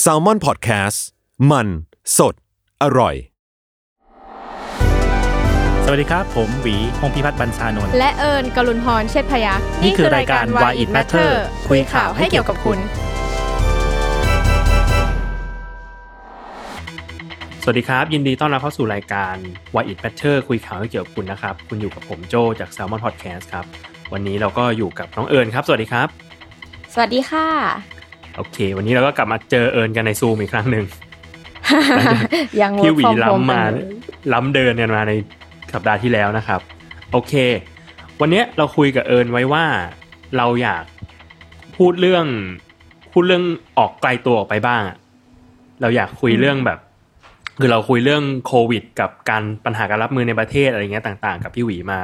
แซลมอนพอดแคสต์มัน สด อร่อย สวัสดีครับ ผมหวีพงพิพัฒน์บรรชานนท์และเอิญกลุนพรเชษฐพยักษ์นี่คือรายการ Why It Matter คุยข่าวให้เกี่ยวกับคุณ สวัสดีครับ ยินดีต้อนรับเข้าสู่รายการ Why It Matter คุยข่าวให้เกี่ยวกับคุณนะครับ คุณอยู่กับผมโจจาก Salmon Podcast ครับ วันนี้เราก็อยู่กับน้องเอิญครับ สวัสดีครับ สวัสดีค่ะ โอเค วันนี้เราก็กลับมาเจอเอิญกันในซูมอีกครั้งหนึ่งยังพี่หวี work from home ล้ำมากันเลยล้ำเดินกันมาในสัปดาห์ที่แล้วนะครับ โอเค วันเนี้ยเราคุยกับเอิญไว้ว่าเราอยากพูดเรื่องพูดเรื่องออกไกลตัวออกไปบ้างอะเราอยากคุยเรื่องแบบ คือเราคุยเรื่องโควิด กับการปัญหาการรับมือในประเทศอะไรเงี้ยต่าง ๆ กับพี่หวีมา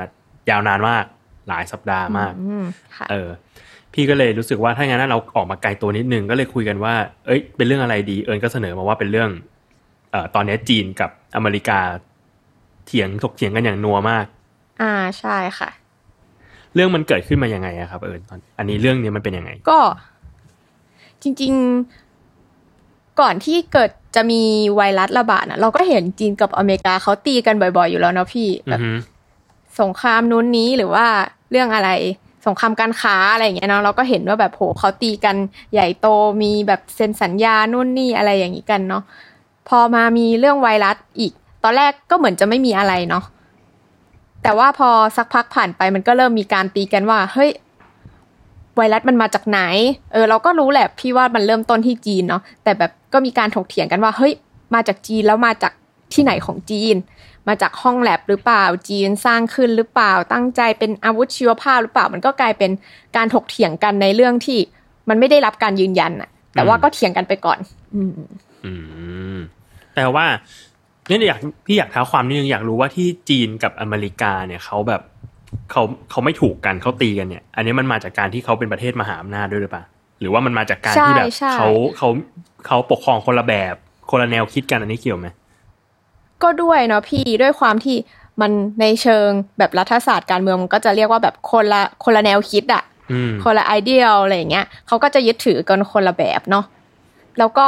ยาวนานมากหลายสัปดาห์มากอืมค่ะเออ พี่ก็เลยรู้สึกว่าถ้างั้นเราออกมาไกลตัวนิดนึงก็เลยคุยกันว่า เอ้ย เป็นเรื่องอะไรดี เอิญก็เสนอมาว่าเป็นเรื่องเอ่อตอนนี้จีนกับอเมริกาเถียงถกเถียงกันอย่างนัวมาก อ่าใช่ค่ะ เรื่องมันเกิดขึ้นมายังไงอะครับ เอิญตอนอันนี้เรื่องนี้มันเป็นยังไง ก็ จริง ๆ ก่อนที่เกิดจะมีไวรัสระบาดนะเราก็เห็นจีนกับอเมริกาเขาตีกันบ่อย ๆ อยู่แล้วเนาะพี่อืแบอบฮึสงครามนู้นนี้หรือว่าเรื่องอะไร สงครามการค้าอะไรอย่างเงี้ยเนาะเราก็เห็นว่าแบบโหเขาตีกันใหญ่โตมีแบบเซ็นสัญญานู่นนี่อะไรอย่างนี้กันเนาะพอมามีเรื่องไวรัสอีก ตอนแรกก็เหมือนจะไม่มีอะไรเนาะแต่ว่าพอสักพักผ่านไปมันก็เริ่มมีการตีกันว่า เฮ้ยไวรัสมันมาจากไหน เออเราก็รู้แหละพี่ว่ามันเริ่มต้นที่จีนเนาะแต่แบบก็มีการถกเถียงกันว่า เฮ้ย มาจากจีนแล้วมาจาก ที่ไหนของจีน มาจากห้องแลบหรือเปล่าจีนสร้างขึ้นหรือเปล่าตั้งใจเป็นอาวุธชีวภาพหรือเปล่า มันก็กลายเป็นการถกเถียงกันในเรื่องที่มันไม่ได้รับการยืนยันอะแต่ว่าก็เถียงกันไปก่อน อืม อืมแต่ว่าเนี่ยอยากพี่อยากท้าความนิดนึงอยากรู้ว่าที่จีนกับอเมริกาเนี่ยเขาแบบเขาเขาไม่ถูกกันเขาตีกันเนี่ย อันนี้มันมาจากการที่เขาเป็นประเทศมหาอำนาจด้วยหรือเปล่าหรือว่ามันมาจากการที่แบบใช่ใช่เขาเขาเขาปกครองคนละแบบคนละแนวคิดกันอันนี้เกี่ยวไหม ก็ด้วยเนาะพี่ด้วยความที่มันในเชิงแบบรัฐศาสตร์การเมืองมันก็จะเรียกว่าแบบคนละคนละแนวคิดอะอืมคนละไอเดียลอะไรอย่างเงี้ยเขาก็จะยึดถือกันคนละแบบเนาะ แล้วก็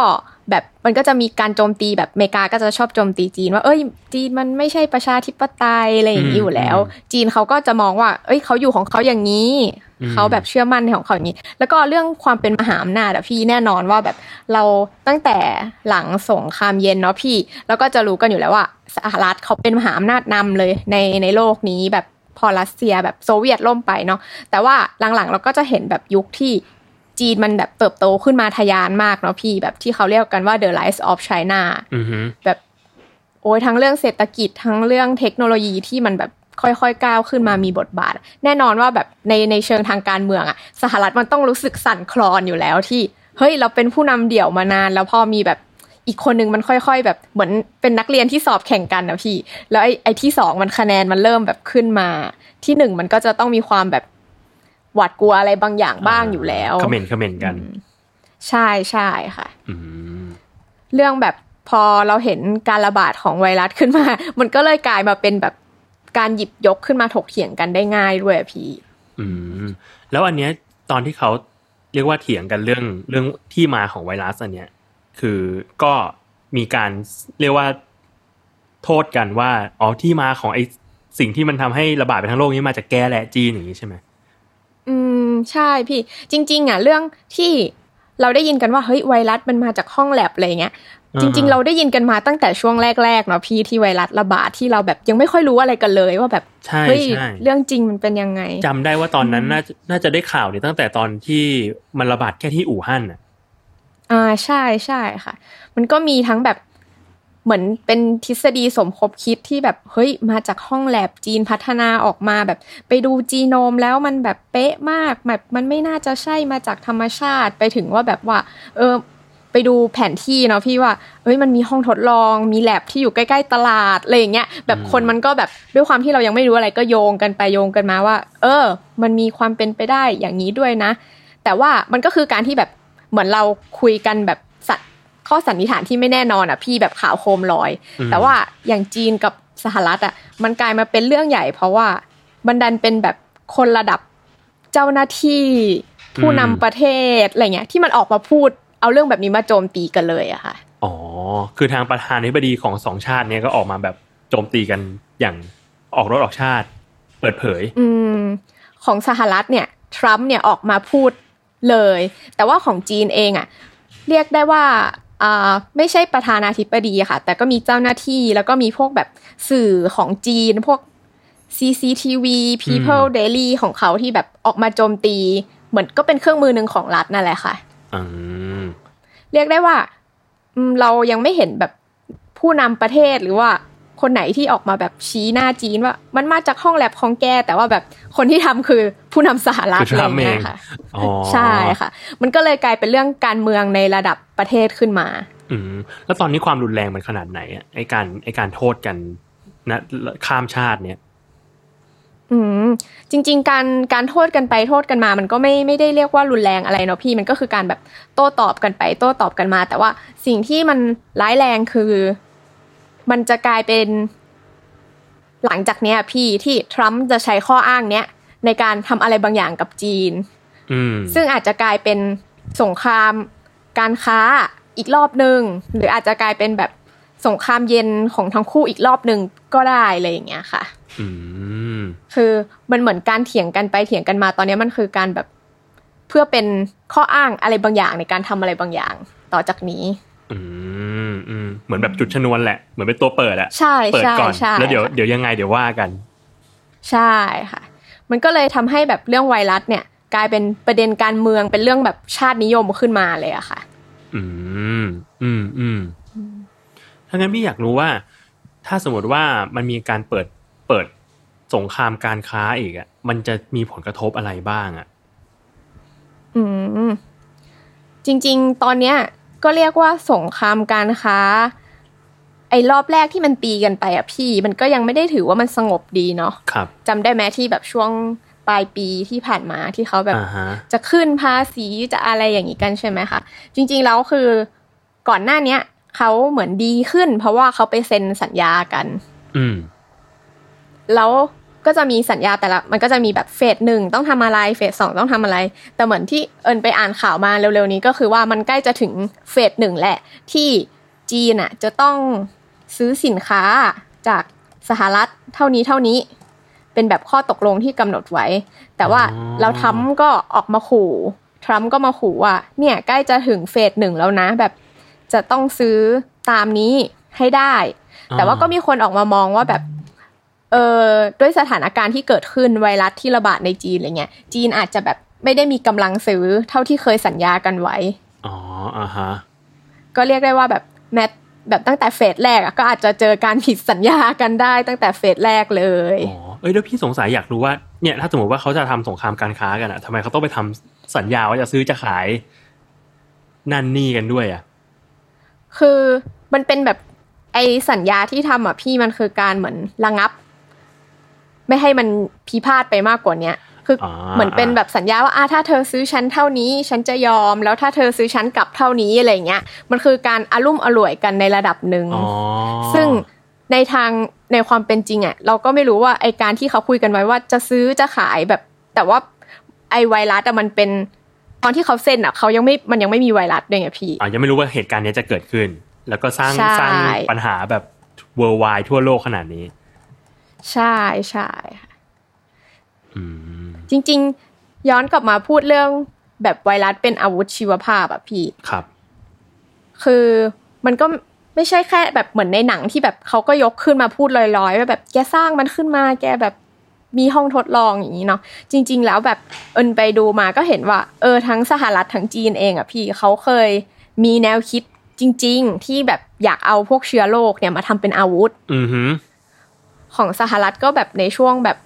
แบบมันก็จะมีการโจมตีแบบอเมริกาก็จะชอบโจมตีจีน ว่าเอ้ย จีนมันไม่ใช่ประชาธิปไตยอะไรอย่างนี้อยู่แล้ว จีนเขาก็จะมองว่า เอ้ยเขาอยู่ของเขาอย่างนี้เขาแบบเชื่อมั่นในของเขาอย่างนี้ แล้วก็เรื่องความเป็นมหาอำนาจอะพี่แน่นอนว่าแบบเราตั้งแต่หลังสงครามเย็นเนาะพี่ แล้วก็จะรู้กันอยู่แล้วว่าสหรัฐเขาเป็นมหาอำนาจนำเลยในในโลกนี้แบบพอรัสเซียแบบโซเวียตล่มไปเนาะแต่ว่าหลังๆเราก็จะเห็นแบบยุคที่ จีนมันแบบเติบโตขึ้นมาทะยานมากเนาะพี่แบบที่เขาเรียกกันว่า the rise of China อือฮึแบบโอ้ยทั้งเรื่องเศรษฐกิจทั้งเรื่องเทคโนโลยีที่มันแบบค่อยๆ ก้าวขึ้นมามีบทบาท แน่นอนว่าแบบในในเชิงทางการเมืองอะสหรัฐมันต้องรู้สึกสั่นคลอนอยู่แล้วที่ เฮ้ย เราเป็นผู้นำเดี่ยวมานาน แล้วพอมีแบบอีกคนนึงมันค่อย ๆ แบบเหมือนเป็นนักเรียนที่สอบแข่งกันนะพี่ แล้วไอ้ไอ้ที่สองมันคะแนนมันเริ่มแบบขึ้นมา ที่หนึ่งมันก็จะต้องมีความแบบ หวาดกลัวอะไรบางอย่างบ้างอยู่แล้วคอมเมนต์คอมเมนต์กัน ใช่ใช่ค่ะอืมเรื่องแบบพอเราเห็นการระบาดของไวรัสขึ้นมา มันก็เลยกลายมาเป็นแบบการหยิบยกขึ้นมาถกเถียงกันได้ง่ายด้วยอะพี่ อืม แล้วอันเนี้ยตอนที่เขาเรียกว่าเถียงกันเรื่องเรื่องที่มาของไวรัสอันเนี้ย คือก็มีการเรียกว่าโทษกันว่าอ๋อที่มาของไอสิ่งที่มันทำให้ระบาดไปทั้งโลกนี้มาจากแกและจีนอย่างนี้ใช่ไหม อืมใช่พี่ จริง ๆ อะ เรื่องที่เราได้ยินกันว่าเฮ้ยไวรัสมันมาจากห้องแลบอะไรเงี้ยอ่าจริง ๆ เราได้ยินกันมาตั้งแต่ช่วงแรกๆเนาะพี่ที่ไวรัสระบาดที่เราแบบยังไม่ค่อยรู้อะไรกันเลยว่าแบบใช่เฮ้ยใช่เรื่องจริงมันเป็นยังไงจำได้ว่าตอนนั้นน่าจะน่าจะได้ข่าวเนี่ยตั้งแต่ตอนที่มันระบาดแค่ที่อู่ฮั่นน่ะอ่าใช่ใช่ค่ะ มันก็มีทั้งแบบ เหมือนเป็นทฤษฎีสมคบคิดที่แบบเฮ้ยมาจากห้องแลบจีนพัฒนาออกมาแบบ ไปดูจีโนมแล้วมันแบบเป๊ะมากแบบมันไม่น่าจะใช่มาจากธรรมชาติไปถึงว่าแบบว่า เออไปดูแผนที่เนาะพี่ว่า เอ้ยมันมีห้องทดลอง มีแลบที่อยู่ใกล้ ๆ ตลาดอะไรอย่างเงี้ย แบบคนมันก็แบบด้วยความที่เรายังไม่รู้อะไรก็โยงกันไปโยงกันมาว่า เออ มันมีความเป็นไปได้อย่างนี้ด้วยนะ แต่ว่ามันก็คือการที่แบบเหมือนเราคุยกันแบบ ข้อสันนิษฐานที่ไม่แน่นอนอะพี่แบบข่าวโคมลอยอืมแต่ว่าอย่างจีนกับสหรัฐอะมันกลายมาเป็นเรื่องใหญ่ เพราะว่ามันดันเป็นแบบคนระดับเจ้าหน้าที่ผู้นำประเทศอะไรเงี้ยที่มันออกมาพูดเอาเรื่องแบบนี้มาโจมตีกันเลยอะค่ะอ๋อคือทางประธานาธิบดีของสองชาติเนี้ยก็ออกมาแบบโจมตีกันอย่างออกรถออกชาติ เปิดเผย อืมของสหรัฐเนี่ยทรัมป์เนี่ยออกมาพูดเลย แต่ว่าของจีนเองอะเรียกได้ว่าอ่า ไม่ใช่ประธานาธิบดีอะค่ะ แต่ก็มีเจ้าหน้าที่แล้วก็มีพวกแบบสื่อของจีน พวก CCTV People Daily ของเขาที่แบบออกมาโจมตี เหมือนก็เป็นเครื่องมือหนึ่งของรัฐนั่นแหละค่ะอืมเรียกได้ว่าอืมเรายังไม่เห็นแบบผู้นำประเทศหรือว่า คนไหนที่ออกมาแบบชี้หน้าจีนว่า มันมาจากห้องแลบของแก แต่ว่าแบบคนที่ทำคือผู้นำสหรัฐคืออะไรทรัมป์เงี้เอยงค่ะอ๋อใช่ค่ะ มันก็เลยกลายเป็นเรื่องการเมืองในระดับประเทศขึ้นมา อืมแล้วตอนนี้ความรุนแรงมันขนาดไหนอะไอการไอการโทษกันนะข้ามชาติเนี่ย อืมจริง ๆ การการโทษกันไปโทษกันมา มันก็ไม่ไม่ได้เรียกว่ารุนแรงอะไรเนาะพี่มันก็คือการแบบโต้ตอบกันไป โต้ตอบกันมา แต่ว่าสิ่งที่มันร้ายแรงคือ มันจะกลายเป็นหลังจากเนี้ย พี่ที่ทรัมป์จะใช้ข้ออ้างเนี้ยในการทำอะไรบางอย่างกับจีนอืมซึ่งอาจจะกลายเป็นสงครามการค้าอีกรอบหนึ่งหรืออาจจะกลายเป็นแบบสงครามเย็นของทั้งคู่อีกรอบหนึ่งก็ได้อะไรอย่างเงี้ยค่ะอืมคือมันเหมือนการเถียงกันไปเถียงกันมาตอนนี้มันคือการแบบเพื่อเป็นข้ออ้างอะไรบางอย่างในการทำอะไรบางอย่าง ต่อจากนี้ อืมอืมเหมือนแบบจุดชนวนแหละ เหมือนเป็นตัวเปิดอะใช่เปิดใช่ก่อนใช่แล้วเดี๋ยวค่ะเดี๋ยวยังไงเดี๋ยวว่ากัน ใช่ค่ะ มันก็เลยทำให้แบบเรื่องไวรัสเนี่ย กลายเป็นประเด็นการเมืองเป็นเรื่องแบบชาตินิยมขึ้นมาเลยอะค่ะ อืม อืมอืมถ้างั้นพี่อยากรู้ว่า ถ้าสมมติว่ามันมีการเปิดเปิดสงครามการค้าอีกอะมันจะมีผลกระทบอะไรบ้างอะอืมจริง ๆ ตอนเนี้ย ก็เรียกว่าสงครามการค้า ไอ้รอบแรกที่มันตีกันไปอะพี่ มันก็ยังไม่ได้ถือว่ามันสงบดีเนาะครับจำได้ไหมที่แบบช่วงปลายปีที่ผ่านมาที่เขาแบบอ่าฮะจะขึ้นภาษีจะอะไรอย่างนี้กันใช่ไหมคะจริงๆแล้วคือก่อนหน้าเนี้ยเขาเหมือนดีขึ้น เพราะว่าเขาไปเซ็นสัญญากัน อืมแล้ว ก็จะมีสัญญาแต่ละมันก็จะมีแบบเฟสหนึ่งต้องทำอะไรเฟสสองต้องทำอะไร แต่เหมือนที่เอิญไปอ่านข่าวมาเร็วๆนี้ก็คือว่ามันใกล้จะถึงเฟสหนึ่งแหละ ที่จีนอะจะต้องซื้อสินค้าจากสหรัฐเท่านี้เท่านี้ เป็นแบบข้อตกลงที่กำหนดไว้ แต่ว่าอ๋อเราทรัมป์ก็ออกมาขู่ทรัมป์ก็มาขู่ว่าเนี่ยใกล้จะถึงเฟสหนึ่งแล้วนะแบบจะต้องซื้อตามนี้ให้ได้ แต่ว่าก็มีคนออกมามองว่าแบบ เออด้วยสถานการณ์ที่เกิดขึ้นไวรัสที่ระบาดในจีนอะไรเงี้ยจีนอาจจะแบบไม่ได้มีกำลังซื้อเท่าที่เคยสัญญากันไว้ อ๋ออ่าฮะ ก็เรียกได้ว่าแบบแมทแบบตั้งแต่เฟสแรกอะก็อาจจะเจอการผิดสัญญากันได้ตั้งแต่เฟสแรกเลย อ๋อ เอ้ยแล้วพี่สงสัยอยากรู้ว่าเนี่ยถ้าสมมติว่าเขาจะทำสงครามการค้ากันอะทำไมเขาต้องไปทำสัญญาว่าจะซื้อจะขายนั่นนี่กันด้วยอะคือมันเป็นแบบไอสัญญาที่ทำอะพี่มันคือการเหมือนระงับ ไม่ให้มันพิพาทไปมากกว่าเนี้ยคือออ่าเหมือนเป็นแบบสัญญาว่าอะถ้าเธอซื้อชั้นเท่านี้ฉันจะยอม แล้วถ้าเธอซื้อชั้นกลับเท่านี้อะไรเงี้ย มันคือการอารุ่มอร่วยกันในระดับหนึ่งอ๋อซึ่งในทางในความเป็นจริงอะเราก็ไม่รู้ว่าไอการที่เขาคุยกันไว้ว่าจะซื้อจะขายแบบ แต่ว่าไอไวรัสอะมันเป็นตอนที่เขาเซ็นอะเขายังไม่มันยังไม่มีไวรัสด้วยไงพี่อ่ายังไม่รู้ว่าเหตุการณ์เนี้ยจะเกิดขึ้น แล้วก็สร้างใช่สร้างปัญหาแบบ worldwide ทั่วโลกขนาดนี้ ใช่ใช่ค่ะอืมจริง ๆ ย้อนกลับมาพูดเรื่องแบบไวรัสเป็นอาวุธชีวภาพอะพี่ครับ คือมันก็ไม่ใช่แค่แบบเหมือนในหนังที่แบบเขาก็ยกขึ้นมาพูดลอยๆว่าแบบแกสร้างมันขึ้นมา แกแบบมีห้องทดลองอย่างนี้เนาะจริง ๆ แล้วแบบเอินไปดูมาก็เห็นว่า เออทั้งสหรัฐทั้งจีนเองอะพี่เขาเคยมีแนวคิดจริง ๆ ที่แบบอยากเอาพวกเชื้อโรคเนี่ยมาทำเป็นอาวุธ อือหือ ของสหรัฐก็แบบในช่วงแบบ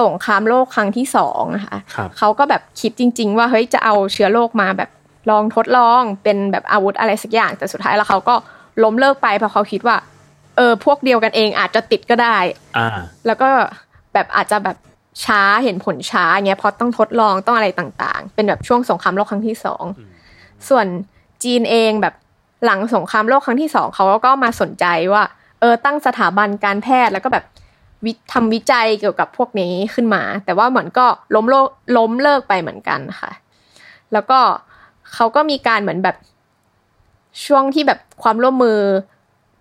สงครามโลกครั้งที่สองนะคะครับเขาก็แบบคิดจริง ๆ ว่าเฮ้ยจะเอาเชื้อโรคมาแบบลองทดลองเป็นแบบอาวุธอะไรสักอย่าง แต่สุดท้ายแล้วเขาก็ล้มเลิกไปเพราะเขาคิดว่าเออพวกเดียวกันเองอาจจะติดก็ได้ อ่า แล้วก็แบบอาจจะแบบช้าเห็นผลช้าเงี้ยเพราะต้องทดลองต้องอะไรต่างๆ เป็นแบบช่วงสงครามโลกครั้งที่สองอืมส่วนจีนเองแบบหลังสงครามโลกครั้งที่สองเขาก็มาสนใจว่า เออตั้งสถาบันการแพทย์แล้วก็แบบวิทำวิจัยเกี่ยวกับพวกนี้ขึ้นมา แต่ว่าเหมือนก็ล้มโลกล้มเลิกไปเหมือนกันค่ะ แล้วก็เขาก็มีการเหมือนแบบช่วงที่แบบความร่วมมือ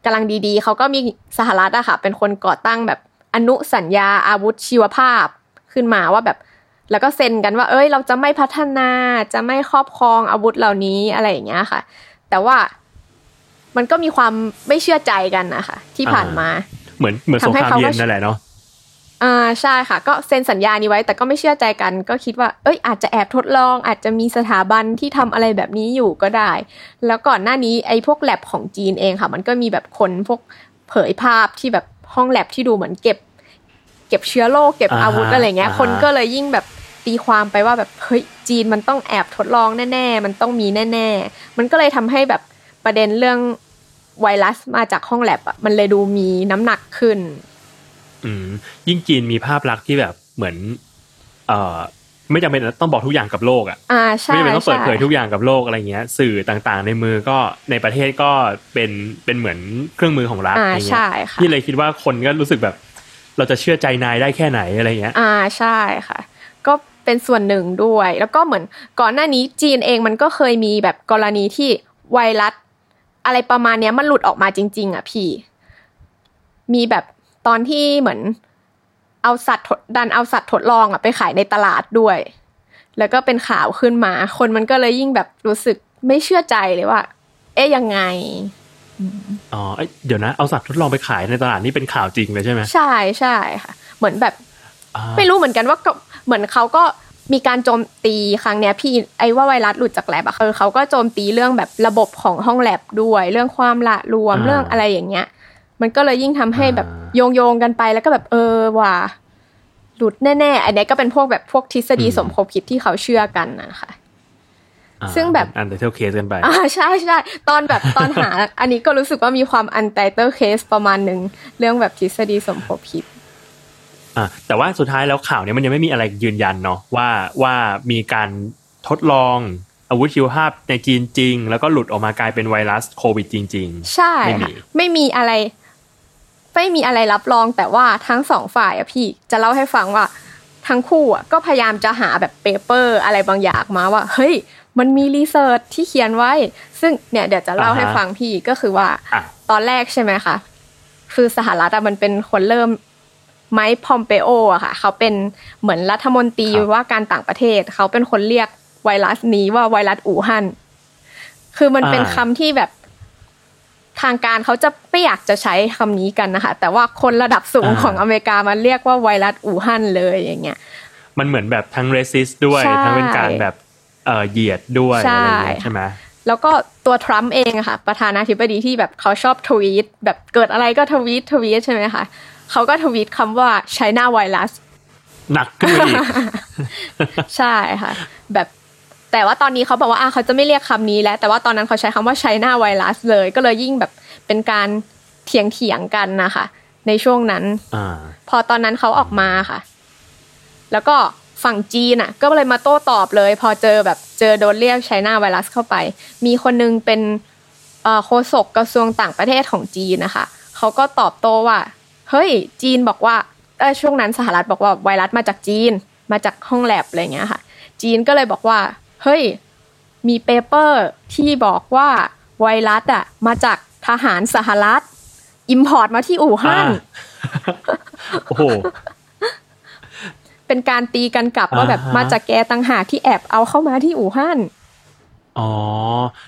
กำลังดีๆ เขาก็มีสหรัฐอะค่ะ เป็นคนก่อตั้งแบบอนุสัญญาอาวุธชีวภาพขึ้นมาว่าแบบ แล้วก็เซ็นกันว่า เอ้ย เราจะไม่พัฒนาจะไม่ครอบครองอาวุธเหล่านี้อะไรอย่างเงี้ยค่ะ แต่ว่า มันก็มีความไม่เชื่อใจกันนะคะที่ผ่านมา เหมือนเหมือนสงครามเย็นนั่นแหละเนาะอ่าใช่ค่ะ ก็เซ็นสัญญานี้ไว้ แต่ก็ไม่เชื่อใจกัน ก็คิดว่า เอ้ย อาจจะแอบทดลอง อาจจะมีสถาบันที่ทำอะไรแบบนี้อยู่ก็ได้ แล้วก่อนหน้านี้ไอ้พวกแลบของจีนเองค่ะ มันก็มีแบบคนพวกเผยภาพที่แบบห้องแลบที่ดูเหมือนเก็บ เก็บเชื้อโรคเก็บอาวุธอะไรเงี้ย คนก็เลยยิ่งแบบตีความไปว่าแบบเฮ้ยจีนมันต้องแอบทดลองแน่ ๆ มันต้องมีแน่ ๆ มันก็เลยทำให้แบบประเด็นเรื่อง ไวรัสมาจากห้องแลบอะมันเลยดูมีน้ำหนักขึ้น อืมยิ่งจีนมีภาพลักษณ์ที่แบบเหมือน เอ่อไม่จำเป็นต้องบอกทุกอย่างกับโลกอะอ่าใช่ไม่จำเป็นต้องเปิดเผยใช่ทุกอย่างกับโลกอะไรเงี้ย สื่อต่างๆ ในมือก็ในประเทศก็เป็นเป็นเหมือนเครื่องมือของรัฐอ่าอย่างเงี้ใช่ยค่ะที่เลยคิดว่าคนก็รู้สึกแบบ เราจะเชื่อใจนายได้แค่ไหนอะไรเงี้ย อ่าใช่ค่ะ ก็เป็นส่วนหนึ่งด้วย แล้วก็เหมือนก่อนหน้านี้จีนเองมันก็เคยมีแบบกรณีที่ไวรัส อะไรประมาณเนี้ยมันหลุดออกมาจริง ๆ อะพี่ มีแบบตอนที่เหมือน เอาสัตว์ทดดันเอาสัตว์ทดลองอะไปขายในตลาดด้วย แล้วก็เป็นข่าวขึ้นมา คนมันก็เลยยิ่งแบบรู้สึกไม่เชื่อใจเลยว่า เอ๊ะยังไงอ๋อเอ้ยเดี๋ยวนะเอาสัตว์ทดลองไปขายในตลาดนี่เป็นข่าวจริงเลยใช่ไหมใช่ใช่ค่ะ เหมือนแบบอ่าไม่รู้เหมือนกันว่าก็เหมือนเขาก็ มีการโจมตีครั้งเนี้ยพี่ไอ้ว่าไวรัสหลุดจากแลบอะคือเขาก็โจมตีเรื่องแบบระบบของห้องแลบด้วย เรื่องความละรวมเรื่องอะไรอย่างเงี้ย มันก็เลยยิ่งทำให้แบบโยงโยงๆกันไปแล้วก็แบบเออว่าหลุดแน่ ๆ อันเนี้ยก็เป็นพวกแบบพวกทฤษฎีสมคบคิดที่เขาเชื่อกันนะคะอ่าซึ่งแบบ Untitled Case กันไปอ่าใช่ใช่ตอนแบบตอนหา อันนี้ก็รู้สึกว่ามีความ Untitled Case ประมาณหนึ่งเรื่องแบบทฤษฎีสมคบคิด อะแต่ว่าสุดท้ายแล้วข่าวเนี้ยมันยังไม่มีอะไรยืนยันเนาะว่าว่ามีการทดลองอาวุธชีวภาพในจีนจริง แล้วก็หลุดออกมากลายเป็นไวรัสโควิดจริงใช่ไม่มีค่ะไม่มีอะไร ไม่มีอะไรรับรองแต่ว่าทั้งสองฝ่ายอะพี่จะเล่าให้ฟังว่าทั้งคู่อะก็พยายามจะหาแบบ paper อะไรบางอย่างมาว่า เฮ้ย มันมี research ที่เขียนไว้ ซึ่งเนี่ยเดี๋ยวจะเล่าให้ฟังพี่ก็คือว่าๆอะตอนแรกใช่ไหมคะ คือสหรัฐอะมันเป็นคนเริ่ม Mike Pompeo อะค่ะ เขาเป็นเหมือนรัฐมนตรีว่าการต่างประเทศ เขาเป็นคนเรียกไวรัสนี้ว่าไวรัสอู่ฮั่นคือมันเป็นคำที่แบบทางการเขาจะไม่อยากจะใช้คำนี้กันนะคะ แต่ว่าคนระดับสูงของอเมริกามันเรียกว่าไวรัสอู่ฮั่นเลยอย่างเงี้ย มันเหมือนแบบทั้งเรสิสด้วยใช่ทั้งเป็นการแบบเอ่อเหยียดด้วยใช่อะไรอย่างเงี้ยใช่ไหมแล้วก็ตัวทรัมป์เองอะค่ะ ประธานาธิบดีที่แบบเขาชอบทวีตแบบเกิดอะไรก็ทวีตทวีตใช่ไหมคะ เขาก็ทวีตคำว่า China virus หนักขึ้นไปอีกใช่ค่ะ แบบแต่ว่าตอนนี้เขาบอกว่าอะเขาจะไม่เรียกคำนี้แล้ว แต่ว่าตอนนั้นเขาใช้คำว่า China virus เลย ก็เลยยิ่งแบบเป็นการเถียงเถียงๆกันนะคะ ในช่วงนั้นอ่าพอตอนนั้นเขาออกมาค่ะ แล้วก็ฝั่งจีนอะ ก็เลยมาโต้ตอบเลย พอเจอแบบเจอโดนเรียกไชน่าไวรัสเข้าไป มีคนนึงเป็นเอ่อโฆษกกระทรวงต่างประเทศของจีนนะคะ เขาก็ตอบโต้ว่า เฮ้ย จีนบอกว่าเออช่วงนั้นสหรัฐบอกว่าไวรัสมาจากจีน มาจากห้องแลบอะไรเงี้ยค่ะ จีนก็เลยบอกว่า เฮ้ย มี paper ที่บอกว่าไวรัสอะ มาจากทหารสหรัฐ import มาที่อู่ฮั่นโอ้โหเป็นการตีกันกลับว่าแบบอ่าฮะมาจากแกตังหากที่แอบเอาเข้ามาที่อู่ฮั่นอ๋อ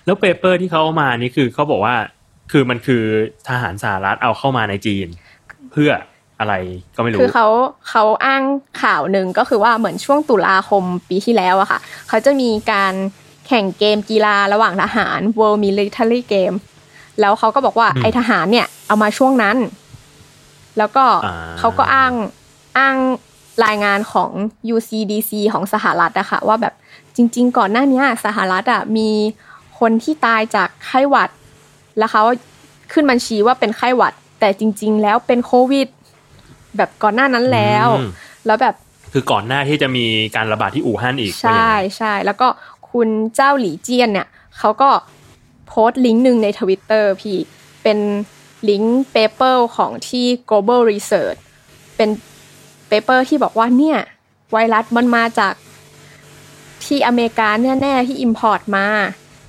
แล้ว paper ที่เขาเอามานี่คือเขาบอกว่า คือมันคือทหารสหรัฐเอาเข้ามาในจีน เพื่ออะไรก็ไม่รู้คือเขาเขาอ้างข่าวหนึ่งก็คือว่าเหมือนช่วงตุลาคมปีที่แล้วอะค่ะ เขาจะมีการแข่งเกมกีฬาระหว่างทหาร World Military Game แล้วเขาก็บอกว่าอืมไอทหารเนี่ยเอามาช่วงนั้น แล้วก็อ่าเขาก็อ้างอ้างรายงานของ UCDC ของสหรัฐอะค่ะว่าแบบจริง ๆ ก่อนหน้าเนี้ยสหรัฐอะมีคนที่ตายจากไข้หวัด แล้วเขาขึ้นบัญชีว่าเป็นไข้หวัด แต่จริง ๆ แล้วเป็นโควิด แบบก่อนหน้านั้นแล้วอืมแล้วแบบคือก่อนหน้าที่จะมีการระบาดที่อู่ฮั่นอีกว่าอย่างใช่นั้นใช่แล้วก็คุณเจ้าหลี่เจียนเนี่ยเขาก็โพสต์ลิงก์หนึ่งในทวิตเตอร์ที่เป็นลิงก์ paper ของที่ global research เป็น paper ที่บอกว่าเนี่ยไวรัสมันมาจากที่อเมริกาแน่ๆที่ import มา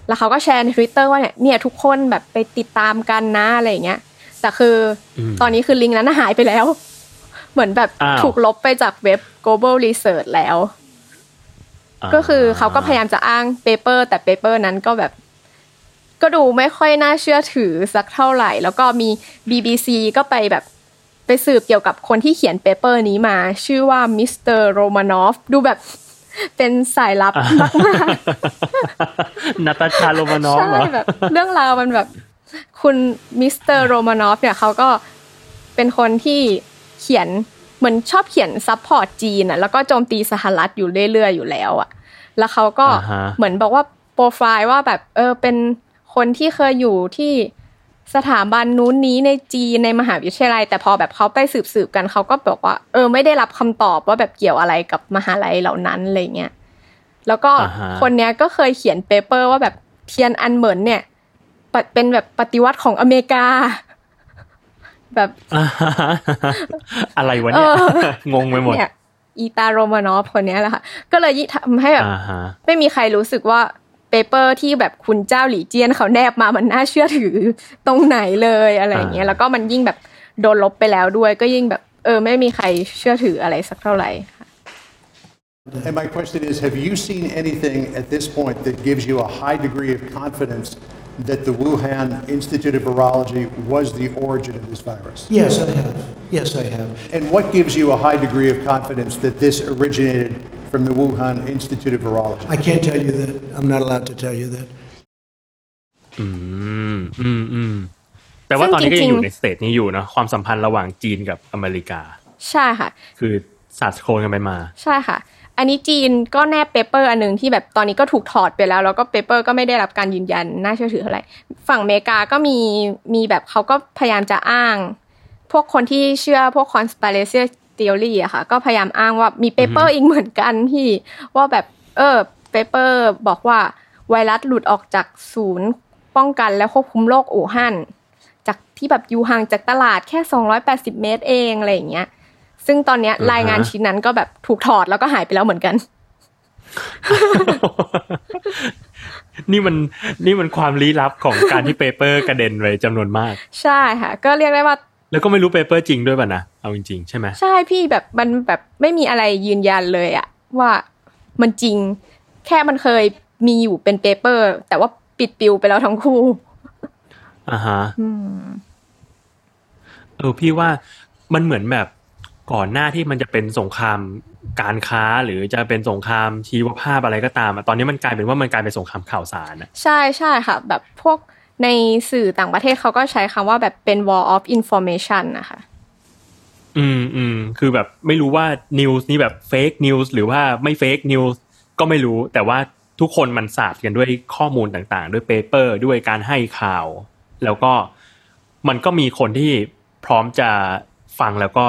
แล้วเขาก็แชร์ในทวิตเตอร์ว่าเนี่ยเนี่ยทุกคนแบบไปติดตามกันนะอะไรอย่างเงี้ย แต่คืออมตอนนี้คือลิงก์นั้นหายไปแล้ว เหมือนแบบอ้าวถูกลบไปจากเว็บ global research แล้ว ก็คือเขาก็พยายามจะอ้าง paper แต่ paper นั้นก็แบบ ก็ดูไม่ค่อยน่าเชื่อถือสักเท่าไหร่ แล้วก็มี BBC ก็ไปแบบไปสืบเกี่ยวกับคนที่เขียน paper นี้มา ชื่อว่ามิสเตอร์โรมานอฟดูแบบเป็นสายลับมากนาตาชาโรมานอฟใช่เหรอแบบเรื่องราวมันแบบ คุณมิสเตอร์โรมานอฟเนี่ยเขาก็เป็นคนที่เขียนเหมือนชอบเขียน support จีนอะแล้วก็โจมตีสหรัฐอยู่เรื่อยๆอยู่แล้วอะ แล้วเขาก็อ่าฮะเหมือนบอกว่าโปรไฟล์ว่าแบบเออเป็นคนที่เคยอยู่ที่สถาบันนู้นนี้ในจีนในมหาวิทยาลัย แต่พอแบบเขาไปสืบสืบๆกันเขาก็บอกว่า เออไม่ได้รับคำตอบว่าแบบเกี่ยวอะไรกับมหาลัยเหล่านั้นอะไรเงี้ยแล้วก็อ่าฮะคนเนี้ยก็เคยเขียน paper ว่าแบบเทียนอันเหมินเนี่ยปะ เป็นแบบปฏิวัติของอเมริกา แบบอ่าฮะอะไรวะเนี่ยเอองงไปหมดเนี่ยอีตาโรมานอฟคนเนี้ยแหละค่ะ ก็เลยยิ่งทำให้แบบอ่าฮะไม่มีใครรู้สึกว่า paper ที่แบบคุณเจ้าหลี่เจียนเขาแนบมามันน่าเชื่อถือตรงไหนเลยอะไรอย่างเงี้ยอ่าแล้วก็มันยิ่งแบบโดนลบไปแล้วด้วย ก็ยิ่งแบบเออไม่มีใครเชื่อถืออะไรสักเท่าไหร่ค่ะ And my question is, have you seen anything at this point that gives you a high degree of confidence that the Wuhan Institute of Virology was the origin of this virus? Yes, I have. Yes, I have. And what gives you a high degree of confidence that this originated from the Wuhan Institute of Virology? I can't tell you that. I'm not allowed to tell you that. อืมอืมอืมแต่ว่า ซึ่ง ตอนนี้ก็ยัง จริงๆ อยู่ในสเตจนี้อยู่เนอะความสัมพันธ์ระหว่างจีนกับอเมริกา ใช่ค่ะ คือสาดโคลนกันไปมา ใช่ค่ะ อันนี้จีนก็แนบ paper อันหนึ่งที่แบบตอนนี้ก็ถูกถอดไปแล้ว แล้วก็ paper ก็ไม่ได้รับการยืนยันน่าเชื่อถือเท่าไหร่ฝั่งอเมริกาก็มีมีแบบเขาก็พยายามจะอ้าง พวกคนที่เชื่อพวก conspiracy theory อะค่ะ ก็พยายามอ้างว่ามี paper อีกเหมือนกันที่ว่าแบบเออ paper บอกว่าไวรัสหลุดออกจากศูนย์ป้องกันและควบคุมโรคอู่ฮั่นจากที่แบบอยู่ห่างจากตลาดแค่ 280 เมตรเองอะไรอย่างเงี้ย ซึ่งตอนเนี้ยอ่าฮะรายงานชิ้นนั้นก็แบบถูกถอดแล้วก็หายไปแล้วเหมือนกัน นี่มันนี่มันความลี้ลับของการที่ paper กระเด็นไปจำนวนมาก ใช่ค่ะ ก็เรียกได้ว่า แล้วก็ไม่รู้ paper จริงด้วยป่ะนะเอาจริงๆใช่ไหมใช่พี่แบบมันแบบไม่มีอะไรยืนยันเลยอะว่ามันจริง แค่มันเคยมีอยู่เป็นเปเปอร์ แต่ว่าปิดปิวไปแล้วทั้งคู่อ่าฮะเออพี่ว่ามันเหมือนแบบ ก่อนหน้าที่มันจะเป็นสงครามการค้าหรือจะเป็นสงครามชีวภาพอะไรก็ตามอะตอนนี้มันกลายเป็นว่ามันกลายเป็นสงครามข่าวสารอะใช่ใช่ค่ะ แบบพวกในสื่อต่างประเทศเขาก็ใช้คำว่าแบบเป็น war of information นะคะอืมอืมคือแบบไม่รู้ว่า news นี้แบบ fake news หรือว่าไม่ fake news ก็ไม่รู้ แต่ว่าทุกคนมันสาดกันด้วยข้อมูลต่างๆ ด้วย paper ด้วยการให้ข่าว แล้วก็มันก็มีคนที่พร้อมจะฟังแล้วก็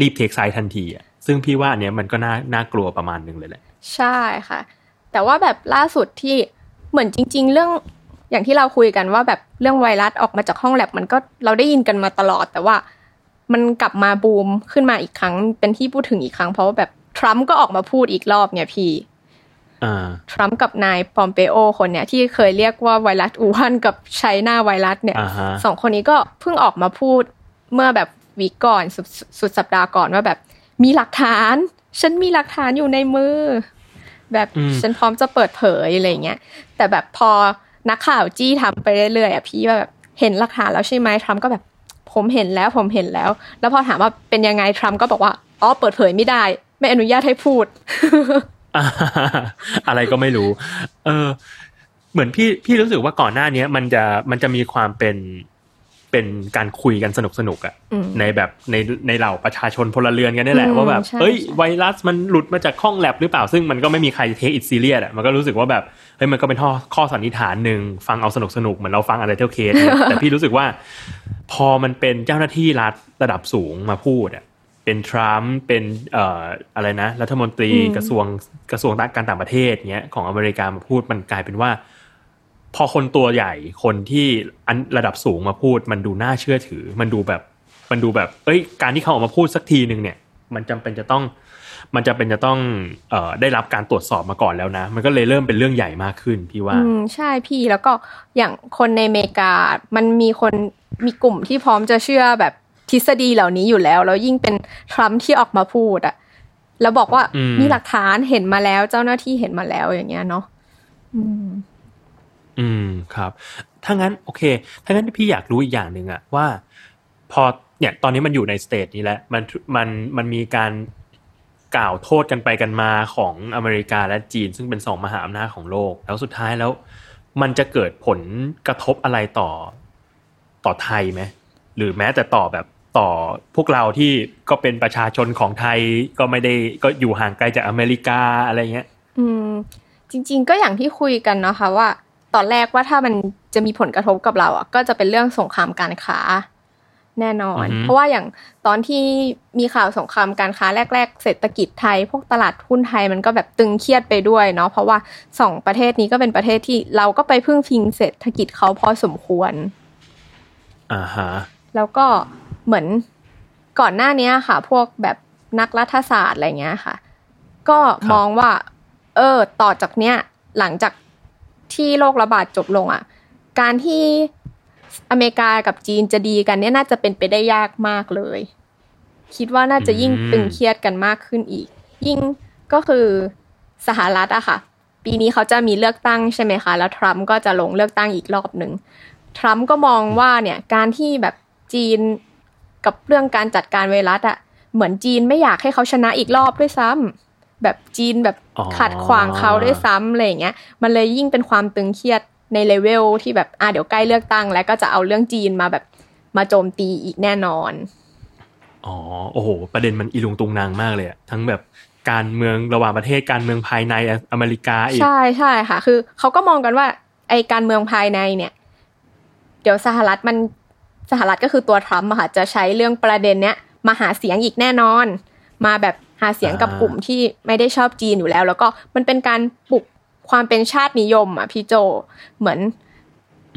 รีบ take side ทันทีอะซึ่งพี่ว่าอันเนี้ยมันก็น่าน่ากลัวประมาณหนึ่งเลยแหละ ใช่ค่ะ แต่ว่าแบบล่าสุดที่เหมือนจริง ๆ เรื่องอย่างที่เราคุยกันว่าแบบเรื่องไวรัสออกมาจากห้องแล็บมันก็เราได้ยินกันมาตลอด แต่ว่ามันกลับมาบูมขึ้นมาอีกครั้ง เป็นที่พูดถึงอีกครั้ง เพราะว่าแบบทรัมป์ก็ออกมาพูดอีกรอบเนี่ยพี่อ่าทรัมป์กับนายปอมเปโอคนเนี่ยที่เคยเรียกว่าไวรัสอู่ฮั่นกับไชน่าไวรัสเนี่ยอ่าฮะสองคนนี้ก็เพิ่งออกมาพูดเมื่อแบบ วีคก่อนสุดสุดสัปดาห์ก่อนว่าแบบ มีหลักฐาน ฉันมีหลักฐานอยู่ในมือ แบบอืมฉันพร้อมจะเปิดเผยอะไรเงี้ยแต่แบบพอนักข่าวจี้ทำไปเรื่อยๆอะพี่ว่าแบบเห็นหลักฐานแล้วใช่ไหมทรัมป์ก็แบบ ผมเห็นแล้วผมเห็นแล้ว แล้วพอถามว่าเป็นยังไงทรัมป์ก็บอกว่าอ๋อเปิดเผยไม่ได้ ไม่อนุญาตให้พูดอ่าอะไรก็ไม่รู้ เออ เหมือนพี่พี่รู้สึกว่าก่อนหน้าเนี้ย มันจะมันจะมีความเป็น เป็นการคุยกันสนุกสนุกๆอะอืมในแบบในในเหล่าประชาชนพลเรือนกันนี่แหละอืมว่าแบบใช่เอ้ยใช่ไวรัสมันหลุดมาจากห้องแลบหรือเปล่าซึ่งมันก็ไม่มีใครเทคอิ r ซีเรียสอะมันก็รู้สึกว่าแบบเฮ้ยมันก็เป็นข้อข้อสันนิษฐานหนึ่งฟังเอาสนุกสนุกๆเหมือนเราฟังอะไรเทลเคสแต่พี่รู้สึกว่า พอมันเป็นเจ้าหน้าที่รัฐระดับสูงมาพูดอะเป็นทรัมป์เป็นเอ่ออะไรนะ รัฐมนตรีอืมกระทรวงกระทรวงการต่างประเทศเงี้ยของอเมริกามาพูดมันกลายเป็นว่า พอคนตัวใหญ่คนที่อันระดับสูงมาพูด มันดูน่าเชื่อถือ มันดูแบบมันดูแบบ เอ้ย การที่เขาออกมาพูดสักทีหนึ่งเนี่ย มันจำเป็นจะต้อง มันจะเป็นจะต้องเอ่อได้รับการตรวจสอบมาก่อนแล้วนะ มันก็เลยเริ่มเป็นเรื่องใหญ่มากขึ้นพี่ว่า อืมใช่พี่แล้วก็อย่างคนในอเมริกา มันมีคนมีกลุ่มที่พร้อมจะเชื่อแบบทฤษฎีเหล่านี้อยู่แล้ว แล้วยิ่งเป็นทรัมป์ที่ออกมาพูดอะแล้วบอกว่าอืมมีหลักฐานเห็นมาแล้วเจ้าหน้าที่เห็นมาแล้วอย่างเงี้ยเนาะอืม อืมครับ ถ้างั้นโอเค ถ้างั้นพี่อยากรู้อีกอย่างหนึ่งอะว่า พอเนี่ยตอนนี้มันอยู่ในสเตจนี้แล้วมันมันมันมีการกล่าวโทษกันไปกันมาของอเมริกาและจีน ซึ่งเป็นสองมหาอำนาจของโลก แล้วสุดท้ายแล้ว มันจะเกิดผลกระทบอะไรต่อต่อไทยไหมหรือแม้แต่ต่อแบบต่อพวกเราที่ก็เป็นประชาชนของไทยก็ไม่ได้ก็อยู่ห่างไกลจากอเมริกาอะไรเงี้ย อืม จริง ๆ ก็อย่างที่คุยกันเนาะค่ะว่า อนแรกว่าถ้ามันจะมีผลกระทบกับเราอะก็จะเป็นเรื่องสงครามการค้าแน่นอนอือฮึเพราะว่าอย่างตอนที่มีข่าวสงครามการค้าแรก ๆ เศรษฐกิจไทย พวกตลาดหุ้นไทยมันก็แบบตึงเครียดไปด้วยเนาะเพราะว่าสองประเทศนี้ก็เป็นประเทศที่เราก็ไปพึ่งพิงเศรษฐกิจเขาพอสมควรอ่าฮะแล้วก็เหมือนก่อนหน้านี้ค่ะ พวกแบบนักรัฐศาสตร์อะไรเงี้ยค่ะ ก็มองว่า เออต่อจากเนี้ยหลังจาก ที่โรคระบาดจบลงอะ การที่อเมริกากับจีนจะดีกันเนี่ยน่าจะเป็นไปได้ยากมากเลย คิดว่าน่าจะยิ่งตึงเครียดกันมากขึ้นอีก ยิ่งก็คือสหรัฐอะค่ะ ปีนี้เขาจะมีเลือกตั้งใช่ไหมคะ แล้วทรัมป์ก็จะลงเลือกตั้งอีกรอบหนึ่งทรัมป์ก็มองว่าเนี่ยการที่แบบจีนกับเรื่องการจัดการไวรัสอะเหมือนจีนไม่อยากให้เขาชนะอีกรอบด้วยซ้ำ แบบจีนแบบอ๋อขัดขวางเขาด้วยซ้ำอะไรอย่างเงี้ยมันเลยยิ่งเป็นความตึงเครียดในเลเวลที่แบบอะเดี๋ยวใกล้เลือกตั้ง แล้วก็จะเอาเรื่องจีนมาแบบมาโจมตีอีกแน่นอนอ๋อโอ้โห ประเด็นมันอีลุงตุงนางมากเลยอะทั้งแบบการเมืองระหว่างประเทศการเมืองภายในอเมริกาอีกใช่ใช่ค่ะ คือเขาก็มองกันว่าไอการเมืองภายในเนี่ย เดี๋ยวสหรัฐมันสหรัฐก็คือตัวทรัมป์อะค่ะจะใช้เรื่องประเด็นเนี้ยมาหาเสียงอีกแน่นอน มาแบบ หาเสียงกับอ่ากลุ่มที่ไม่ได้ชอบจีนอยู่แล้ว แล้วก็มันเป็นการปลุกความเป็นชาตินิยมอะพี่โจเหมือน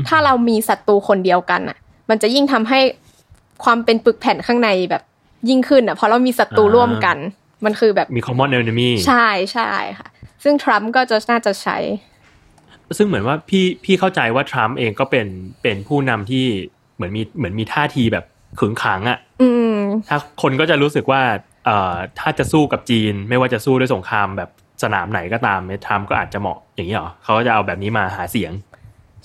ถ้าเรามีศัตรูคนเดียวกันอะ มันจะยิ่งทำให้ความเป็นปึกแผ่นข้างในแบบยิ่งขึ้นอะเพราะเรามีศัตรูร่วมกัน มันคือแบบมี common enemy ใช่ใช่ค่ะ ซึ่งทรัมป์ก็จะน่าจะใช้ ซึ่งเหมือนว่าพี่พี่เข้าใจว่าทรัมป์เองก็เป็นเป็นผู้นำที่เหมือนมีเหมือนมีท่าทีแบบขึงขังอะอืมถ้าคนก็จะรู้สึกว่าเอ่อ ถ้าจะสู้กับจีน ไม่ว่าจะสู้ด้วยสงครามแบบสนามไหนก็ตามเนี่ยทรัมป์ก็อาจจะเหมาะอย่างนี้เหรอเขาก็จะเอาแบบนี้มาหาเสียง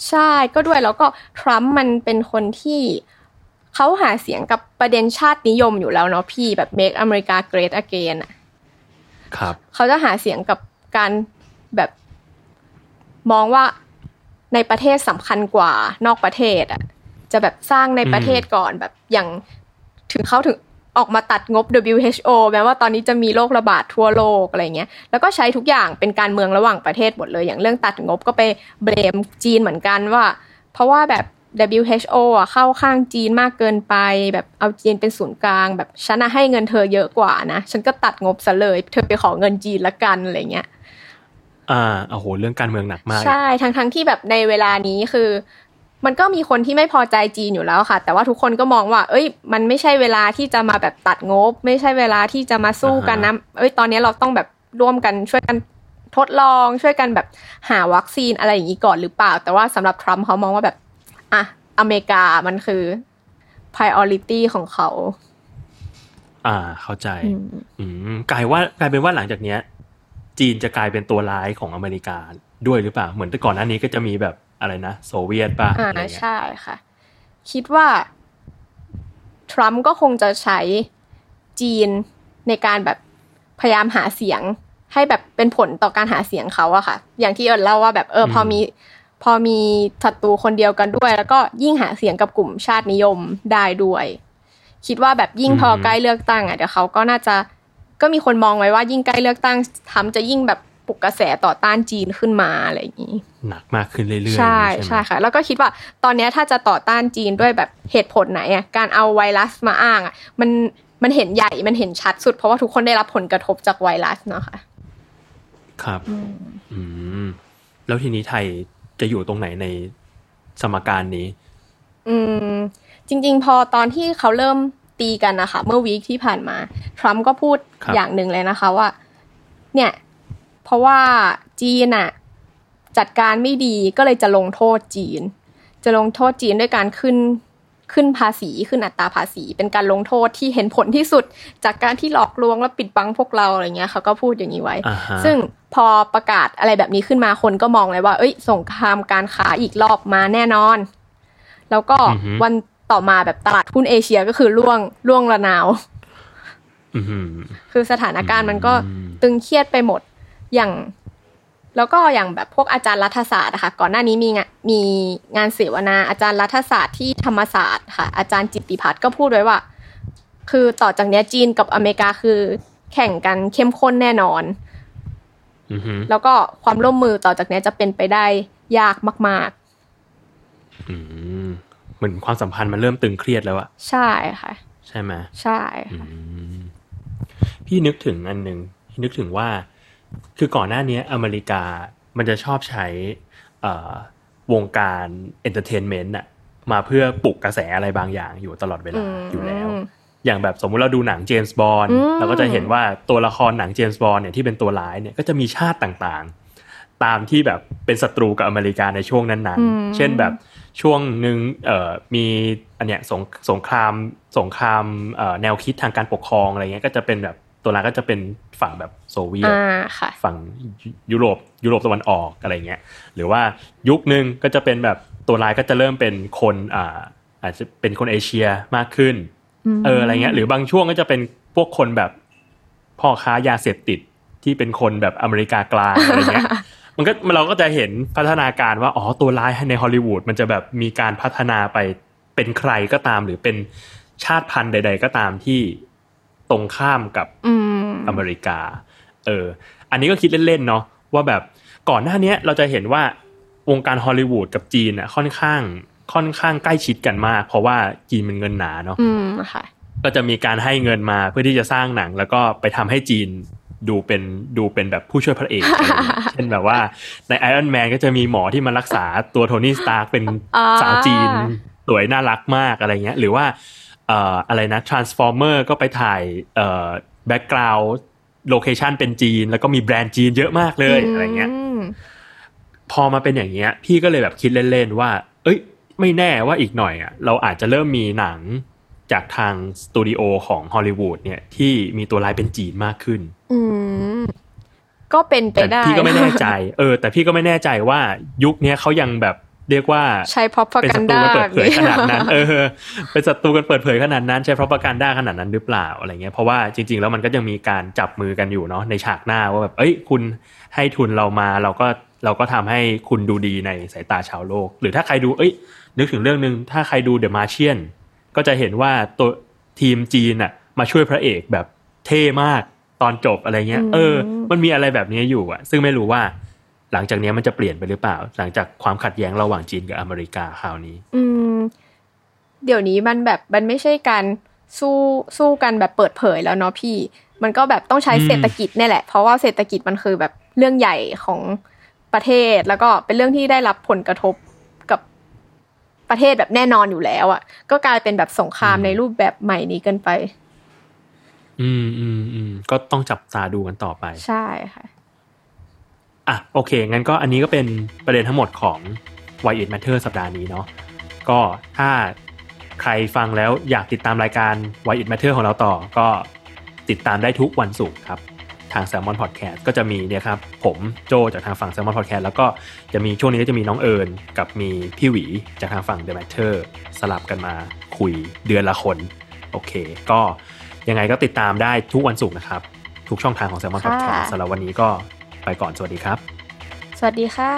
ใช่ก็ด้วยแล้วก็ทรัมป์มันเป็นคนที่เขาหาเสียงกับประเด็นชาตินิยมอยู่แล้วเนาะพี่แบบ make America great again อะครับเขาจะหาเสียงกับการแบบมองว่าในประเทศสำคัญกว่านอกประเทศอะจะแบบสร้างในประเทศก่อนแบบอย่างถึงเขาถึง ออกมาตัดงบ WHO แม้ว่าตอนนี้จะมีโรคระบาดทั่วโลกอะไรเงี้ย แล้วก็ใช้ทุกอย่างเป็นการเมืองระหว่างประเทศหมดเลย อย่างเรื่องตัดงบก็ไปเบรมจีนเหมือนกันว่า เพราะว่าแบบ WHO อะเข้าข้างจีนมากเกินไป แบบเอาจีนเป็นศูนย์กลาง แบบฉันน่ะให้เงินเธอเยอะกว่านะ ฉันก็ตัดงบซะเลย เธอไปขอเงินจีนละกันอะไรเงี้ยอ่าโอ้โห เรื่องการเมืองหนักมาก ใช่ ทั้งทั้งที่แบบในเวลานี้คือ มันก็มีคนที่ไม่พอใจจีนอยู่แล้วค่ะ แต่ว่าทุกคนก็มองว่า เอ้ย มันไม่ใช่เวลาที่จะมาแบบตัดงบ ไม่ใช่เวลาที่จะมาสู้กันนะ เอ้ย ตอนนี้เราต้องแบบร่วมกันช่วยกันทดลองช่วยกันแบบหาวัคซีนอะไรอย่างนี้ก่อนหรือเปล่า แต่ว่าสำหรับทรัมป์เขามองว่าแบบ อะ อเมริกามันคือ priority ของเขา อ่า เข้าใจอืมอืมกลายว่ากลายเป็นว่าหลังจากเนี้ย จีนจะกลายเป็นตัวร้ายของอเมริกาด้วยหรือเปล่า เหมือนแต่ก่อนหน้านี้ก็จะมีแบบ อะไรนะ โซเวียตป่ะอ่าอะไรเงี้ยใช่ค่ะ คิดว่า ทรัมป์ก็คงจะใช้จีนในการแบบพยายามหาเสียง ให้แบบเป็นผลต่อการหาเสียงเขาอะค่ะ อย่างที่เอิญเล่าว่าแบบเอออมพอมีพอมีศัตรูคนเดียวกันด้วย แล้วก็ยิ่งหาเสียงกับกลุ่มชาตินิยมได้ด้วย คิดว่าแบบยิ่งพอใกล้เลือกตั้งอะเดี๋ยวเขาก็น่าจะก็มีคนมองไว้ว่ายิ่งใกล้เลือกตั้งทรัมป์จะยิ่งแบบ ปลุกกระแสต่อต้านจีนขึ้นมาอะไรอย่างนี้ หนักมากขึ้นเรื่อยๆ ใช่ไหมใช่ค่ะ แล้วก็คิดว่าตอนเนี้ยถ้าจะต่อต้านจีนด้วยแบบเหตุผลไหนอะการเอาไวรัสมาอ้างอะมันมันเห็นใหญ่มันเห็นชัดสุด เพราะว่าทุกคนได้รับผลกระทบจากไวรัสเนาะค่ะครับ อืมแล้วทีนี้ไทยจะอยู่ตรงไหนในสมการนี้ อืม จริง ๆ พอตอนที่เขาเริ่มตีกันนะคะ เมื่อวีคที่ผ่านมา ทรัมป์ก็พูดครับอย่างหนึ่งเลยนะคะว่า เนี่ย เพราะว่าจีนอะจัดการไม่ดีก็เลยจะลงโทษจีน จะลงโทษจีนด้วยการขึ้นขึ้นภาษีขึ้นอัตราภาษี เป็นการลงโทษที่เห็นผลที่สุด จากการที่หลอกลวงและปิดบังพวกเราอะไรเงี้ยเขาก็พูดอย่างนี้ไว้อ่าฮะซึ่งพอประกาศอะไรแบบนี้ขึ้นมาคนก็มองเลยว่า เอ้ยสงครามการค้าอีกรอบมาแน่นอน แล้วก็อือฮึวันต่อมาแบบตลาดหุ้นเอเชียก็คือร่วงร่วงระนาวอือหือคือสถานการณ์มันก็อืมตึงเครียดไปหมด อย่าง แล้วก็อย่างแบบพวกอาจารย์รัฐศาสตร์อะค่ะก่อนหน้านี้มีงานมีงานเสวนาอาจารย์รัฐศาสตร์ที่ธรรมศาสตร์ค่ะอาจารย์จิตติพัฒน์ก็พูดไว้ว่า คือต่อจากเนี้ยจีนกับอเมริกาคือแข่งกันเข้มข้นแน่นอนอือหือแล้วก็ความร่วมมือต่อจากเนี้ยจะเป็นไปได้ยากมากอืมเหมือนความสัมพันธ์มันเริ่มตึงเครียดแล้วอะๆใช่ค่ะ ใช่ไหมใช่ค่ะพี่นึกถึงอันหนึ่งพี่นึกถึงว่า คือก่อนหน้านี้อเมริกามันจะชอบใช้เอ่อวงการ entertainment อะมาเพื่อปลุกกระแสอะไรบางอย่างอยู่ตลอดเวลาอืมอยู่แล้ว อย่างแบบสมมุติเราดูหนังเจมส์บอลอืมเราก็จะเห็นว่าตัวละครหนังเจมส์บอลเนี่ยที่เป็นตัวร้ายเนี่ยก็จะมีชาติต่างๆ ตามที่แบบเป็นศัตรูกับอเมริกาในช่วงนั้นๆ เช่นแบบช่วงหนึ่งเอ่อมีอันเนี้ยสงสงครามสงครามเอ่อแนวคิดทางการปกครองอะไรเงี้ยก็จะเป็นแบบ ตัวร้ายก็จะเป็นฝั่งแบบโซเวียตอ่าค่ะฝั่งยุยุโรปยุโรปตะวันออกอะไรเงี้ยหรือว่ายุคหนึ่งก็จะเป็นแบบตัวร้ายก็จะเริ่มเป็นคนอ่าอาจจะเป็นคนเอเชียมากขึ้นเอออะไรเงี้ยหรือบางช่วงก็จะเป็นพวกคนแบบพ่อค้ายาเสพติดที่เป็นคนแบบอเมริกากลางอะไรเงี้ยมันก็เราก็จะเห็นพัฒนาการว่าอ๋อตัวร้ายในฮอลลีวูดมันจะแบบมีการพัฒนาไปเป็นใครก็ตามหรือเป็นชาติพันธุ์ใด ๆ ก็ตามที่ ตรงข้ามกับอืมอเมริกา เออ อันนี้ก็คิดเล่นๆเนาะว่าแบบก่อนหน้าเนี้ยเราจะเห็นว่าวงการฮอลลีวูดกับจีนอะค่อนข้างค่อนข้างใกล้ชิดกันมาก เพราะว่าจีนมันเงินหนาเนาะอืมค่ะก็จะมีการให้เงินมาเพื่อที่จะสร้างหนัง แล้วก็ไปทำให้จีนดูเป็นดูเป็นแบบผู้ช่วยพระเอกอะไรอย่างเงี้ยเช่นแบบว่าในไอรอนแมนก็จะมีหมอที่มารักษาตัวโทนี่สตาร์กเป็นอ่าสาวจีนสวยน่ารักมากอะไรเงี้ย หรือว่าเอ่ออะไรนะ Transformer ก็ไปถ่ายเอ่อแบ็กกราวด์โลเคชันเป็นจีน แล้วก็มีแบรนด์จีนเยอะมากเลยอะไรเงี้ยมพอมาเป็นอย่างเงี้ย พี่ก็เลยแบบคิดเล่นๆว่า เอ้ย ไม่แน่ว่าอีกหน่อยอะเราอาจจะเริ่มมีหนังจากทางสตูดิโอของฮอลลีวูดเนี่ยที่มีตัวร้ายเป็นจีนมากขึ้น อืมก็เป็นไปแต่ได้ พี่ก็ไม่แน่ใจ เออ แต่พี่ก็ไม่แน่ใจว่ายุคเนี้ยเขายังแบบ เรียกว่าใช้พอพเป็นกัศันตรูดากันเปิแบดบเผยนี้ขนาดนั้น เออเป็นศัตรูกันเปิดเผยขนาดนั้น ใช้เพราะประกันด้าขนาดนั้นหรือเปล่าอะไรเงี้ยเพราะว่าจริง ๆ แล้วมันก็ยังมีการจับมือกันอยู่เนาะในฉากหน้าว่าแบบเอ้ยคุณให้ทุนเรามาเราก็เราก็ทำให้คุณดูดีในสายตาชาวโลก หรือถ้าใครดูเอ้ย นึกถึงเรื่องหนึ่งถ้าใครดูเดอะมาเชียนก็จะเห็นว่าตัวทีมจีนอะมาช่วยพระเอกแบบเท่มากตอนจบอะไรเงี้ย เออ มันมีอะไรแบบนี้อยู่อะซึ่งไม่รู้ว่า หลังจากนี้มันจะเปลี่ยนไปหรือเปล่า หลังจากความขัดแย้งระหว่างจีนกับอเมริกาคราวนี้ อืม เดี๋ยวนี้มันแบบมันไม่ใช่การสู้สู้กันแบบเปิดเผยแล้วเนาะพี่ มันก็แบบต้องใช้อืมเศรษฐกิจเนี่ยแหละ เพราะว่าเศรษฐกิจมันคือแบบเรื่องใหญ่ของประเทศแล้วก็เป็นเรื่องที่ได้รับผลกระทบกับประเทศแบบแน่นอนอยู่แล้วอะ่ะ ก็กลายเป็นแบบสงครามในรูปแบบใหม่นี้กันไป อืมอืมอืมก็ต้องจับตาดูกันต่อไป ใช่ค่ะ อะโอเค งั้นก็อันนี้ก็เป็นประเด็นทั้งหมดของ Why It Matter สัปดาห์นี้เนาะก็ถ้าใครฟังแล้วอยากติดตามรายการ Why It Matter ของเราต่อ ก็ติดตามได้ทุกวันศุกร์ครับ ทาง Salmon Podcast ก็จะมีเนี่ยครับ ผมโจจากทางฝั่ง Salmon Podcast แล้วก็จะมีช่วงนี้ก็จะมีน้องเอิญกับมีพี่หวีจากทางฝั่ง The Matter สลับกันมาคุยเดือนละคนโอเค ก็ยังไงก็ติดตามได้ทุกวันศุกร์นะครับ ทุกช่องทางของ Salmon ค่ะ Podcast สำหรับวันนี้ก็ ไปก่อนสวัสดีครับ สวัสดีค่ะ